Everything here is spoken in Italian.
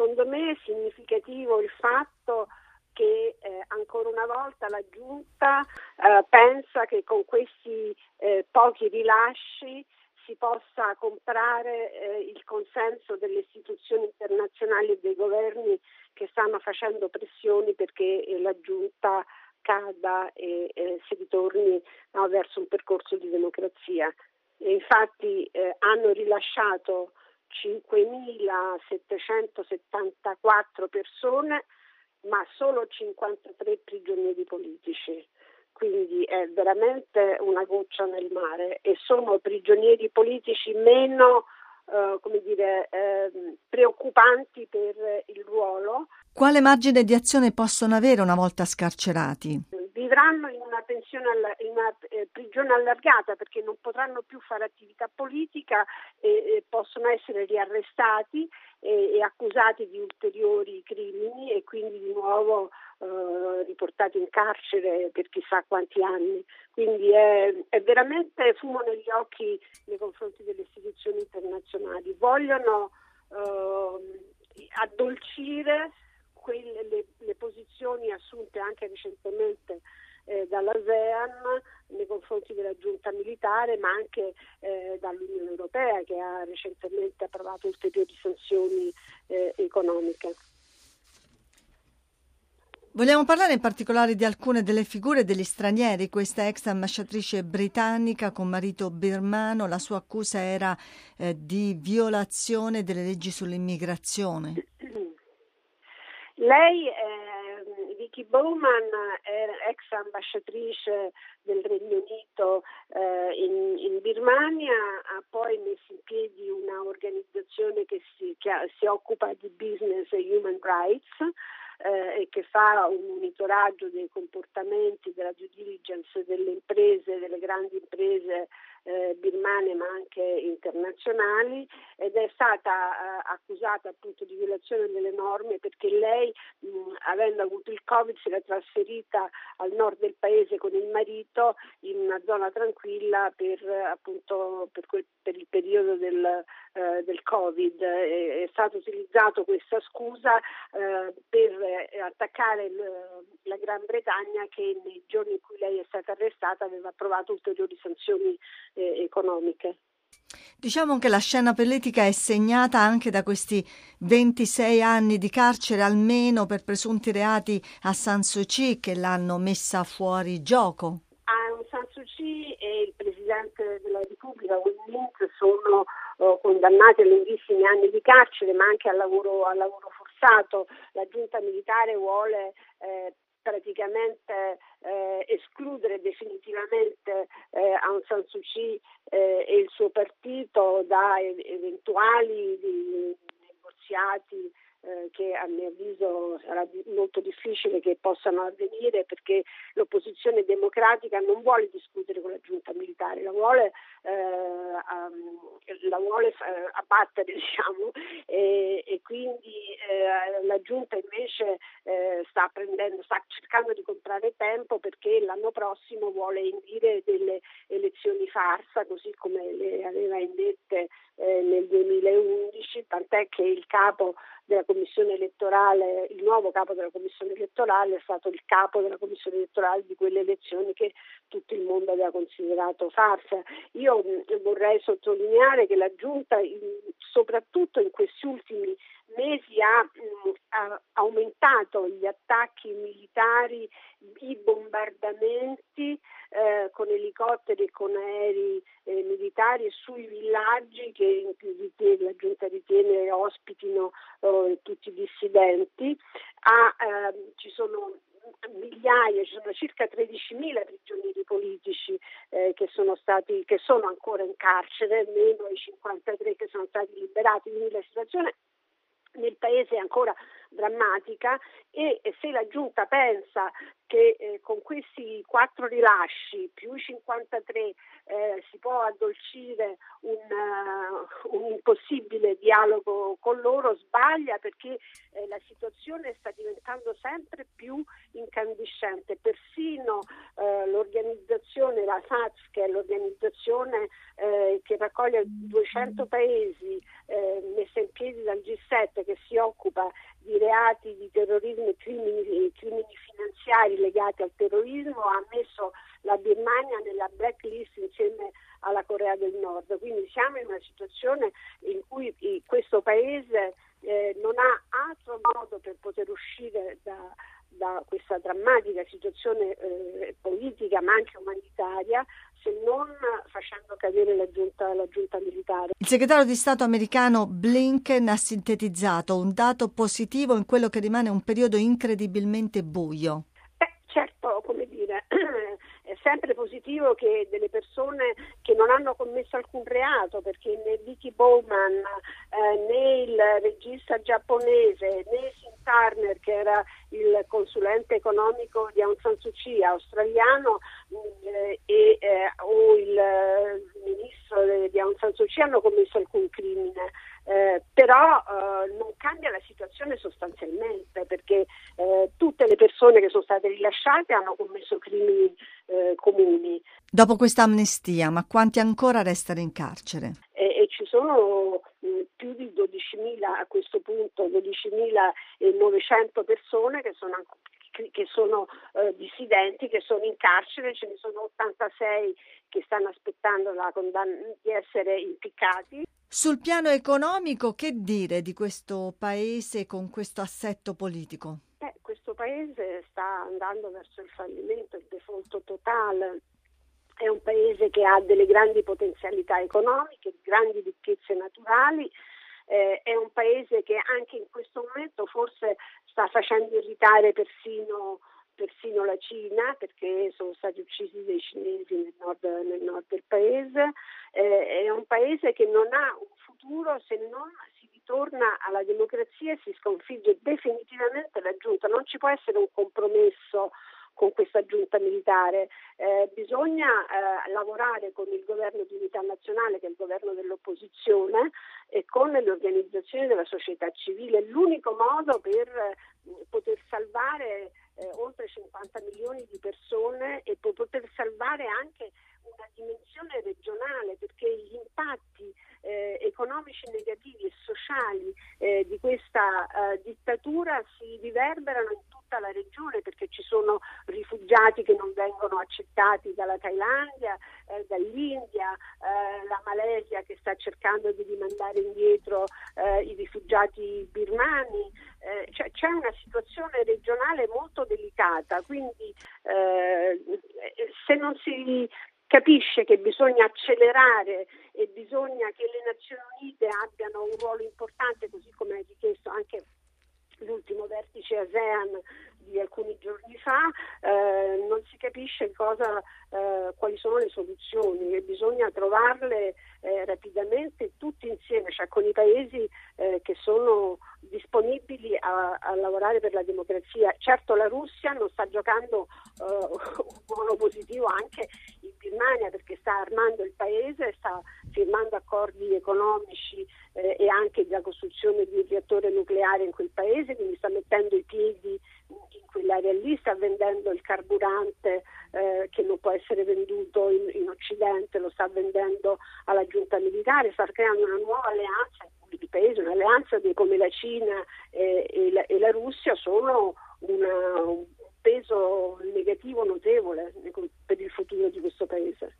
secondo me è significativo il fatto che eh, ancora una volta la Giunta eh, pensa che con questi eh, pochi rilasci si possa comprare eh, il consenso delle istituzioni internazionali e dei governi che stanno facendo pressioni perché eh, la Giunta cada e si ritorni no, verso un percorso di democrazia. E infatti eh, hanno rilasciato 5.774 persone, ma solo 53 prigionieri politici. Quindi è veramente una goccia nel mare e sono prigionieri politici meno eh, come dire, eh, preoccupanti per il ruolo. Quale margine di azione possono avere una volta scarcerati? Vivranno in una, pensione, in una eh, prigione allargata perché non potranno più fare attività politica e, possono essere riarrestati e, e, accusati di ulteriori crimini e quindi di nuovo eh, riportati in carcere per chissà quanti anni. Quindi è, è veramente fumo negli occhi nei confronti delle istituzioni internazionali. Vogliono eh, addolcire quelle, le, le posizioni assunte anche recentemente eh, dall'ASEAN nei confronti della giunta militare, ma anche eh, dall'Unione Europea che ha recentemente approvato ulteriori sanzioni eh, economiche. Vogliamo parlare in particolare di alcune delle figure degli stranieri. Questa ex ambasciatrice britannica con marito birmano, la sua accusa era eh, di violazione delle leggi sull'immigrazione. Lei, eh, Vicky Bowman, è ex ambasciatrice del Regno Unito eh, in, in, Birmania, ha poi messo in piedi un'organizzazione che si, che si occupa di business e human rights eh, e che fa un monitoraggio dei comportamenti, della due diligence delle imprese, delle grandi imprese eh, birmane ma anche internazionali ed è stata eh, accusata appunto di violazione delle norme perché lei mh, avendo avuto il Covid si era trasferita al nord del paese con il marito in una zona tranquilla per, appunto, per, quel, per il periodo del, eh, del Covid. È, è stata utilizzata questa scusa eh, per attaccare il, la Gran Bretagna che nei giorni in cui lei è stata arrestata aveva approvato ulteriori sanzioni eh, economiche. Diciamo che la scena politica è segnata anche da questi 26 anni di carcere almeno per presunti reati a San Suu Kyi che l'hanno messa fuori gioco. Aung San Suu Kyi e il Presidente della Repubblica Win Mint sono condannati a lunghissimi anni di carcere ma anche al lavoro, al lavoro forzato. La giunta militare vuole eh, praticamente eh, escludere definitivamente eh, Aung San Suu Kyi eh, e il suo partito da eventuali negoziati eh, che a mio avviso sarà molto difficile che possano avvenire perché l'opposizione democratica non vuole discutere con la giunta militare, la vuole, eh, la vuole abbattere diciamo, e, e quindi eh, la giunta invece eh, sta, prendendo, sta cercando di comprare tempo perché l'anno prossimo vuole indire delle elezioni farsa così come le aveva indette eh, nel 2011, tant'è che il capo della commissione elettorale, il nuovo capo della commissione elettorale è stato il capo della commissione elettorale di quelle elezioni che tutto il mondo aveva considerato farsa. Io mh, vorrei sottolineare che la Giunta, soprattutto in questi ultimi mesi, ha, mh, ha aumentato gli attacchi militari, i bombardamenti eh, con elicotteri e con aerei eh, militari sui villaggi che, che la giunta ritiene ospitino eh, tutti i dissidenti. Ah, ci sono migliaia, ci sono circa 13.000 prigionieri politici eh, che, sono stati, che sono ancora in carcere, meno i 53 che sono stati liberati, quindi la situazione nel paese è ancora drammatica e se la giunta pensa che eh, con questi quattro rilasci più i 53 eh, si può addolcire un, uh, un, impossibile dialogo con loro sbaglia perché eh, la situazione sta diventando sempre più incandescente. Persino eh, l'organizzazione, la FATS, che è l'organizzazione eh, che raccoglie 200 paesi messa in piedi dal G7 che si occupa di reati di terrorismo e crimini, crimini finanziari legati al terrorismo ha messo la Birmania nella blacklist insieme alla Corea del Nord. Quindi siamo in una situazione in cui questo paese eh, non ha altro modo per poter uscire da, da questa drammatica situazione eh, politica ma anche umanitaria se non facendo cadere la giunta, la giunta, militare. Il segretario di Stato americano Blinken ha sintetizzato un dato positivo in quello che rimane un periodo incredibilmente buio. Beh, certo, come dire, è sempre positivo che delle persone che non hanno commesso alcun reato, perché né Vicky Bowman eh, né il regista giapponese né Sin Turner, che era il consulente economico di Aung San Suu Kyi, australiano, eh, e, eh, o il eh, ministro di Aung San Suu Kyi hanno commesso alcun crimine. Eh, però eh, non cambia la situazione sostanzialmente perché eh, tutte le persone che sono state rilasciate hanno commesso crimini eh, comuni. Dopo questa amnistia, ma quanti ancora restano in carcere? E, e ci sono mm, più di 12.000 a questo punto, 12.900 persone che sono ancora che sono eh, dissidenti, che sono in carcere, ce ne sono 86 che stanno aspettando la condanna di essere impiccati. Sul piano economico, che dire di questo paese con questo assetto politico? Eh, questo paese sta andando verso il fallimento, il default totale. È un paese che ha delle grandi potenzialità economiche, grandi ricchezze naturali, eh, è un paese che anche in questo momento forse sta facendo irritare persino, persino la Cina perché sono stati uccisi dei cinesi nel nord, nel nord del paese, eh, è un paese che non ha un futuro se non si ritorna alla democrazia e si sconfigge definitivamente la giunta, non ci può essere un compromesso con questa giunta militare. Eh, bisogna eh, lavorare con il governo di unità nazionale, che è il governo dell'opposizione, e con le organizzazioni della società civile. L'unico modo per eh, poter salvare eh, oltre 50 milioni di persone e poter salvare anche una dimensione regionale, perché gli impatti eh, economici negativi e sociali eh, di questa eh, dittatura si riverberano in tutta la regione perché ci sono rifugiati che non vengono accettati dalla Thailandia, eh, dall'India, eh, la Malesia che sta cercando di rimandare indietro eh, i rifugiati birmani, cioè, c'è una situazione regionale molto delicata, quindi se non si capisce che bisogna accelerare e bisogna che le Nazioni Unite abbiano un ruolo importante, così come ha richiesto anche l'ultimo vertice ASEAN di alcuni giorni fa, eh, non si capisce cosa, eh, quali sono le soluzioni e bisogna trovarle eh, rapidamente tutti insieme, cioè con i paesi eh, che sono disponibili a, a, lavorare per la democrazia. Certo la Russia non sta giocando eh, un ruolo positivo anche Birmania perché sta armando il paese, sta firmando accordi economici eh, e anche la costruzione di un reattore nucleare in quel paese, quindi sta mettendo i piedi in quell'area lì, sta vendendo il carburante eh, che non può essere venduto in, in, Occidente, lo sta vendendo alla giunta militare, sta creando una nuova alleanza di paesi, un'alleanza di, come la Cina eh, e, la, e, la, Russia sono una, un peso negativo notevole per il futuro di questo paese.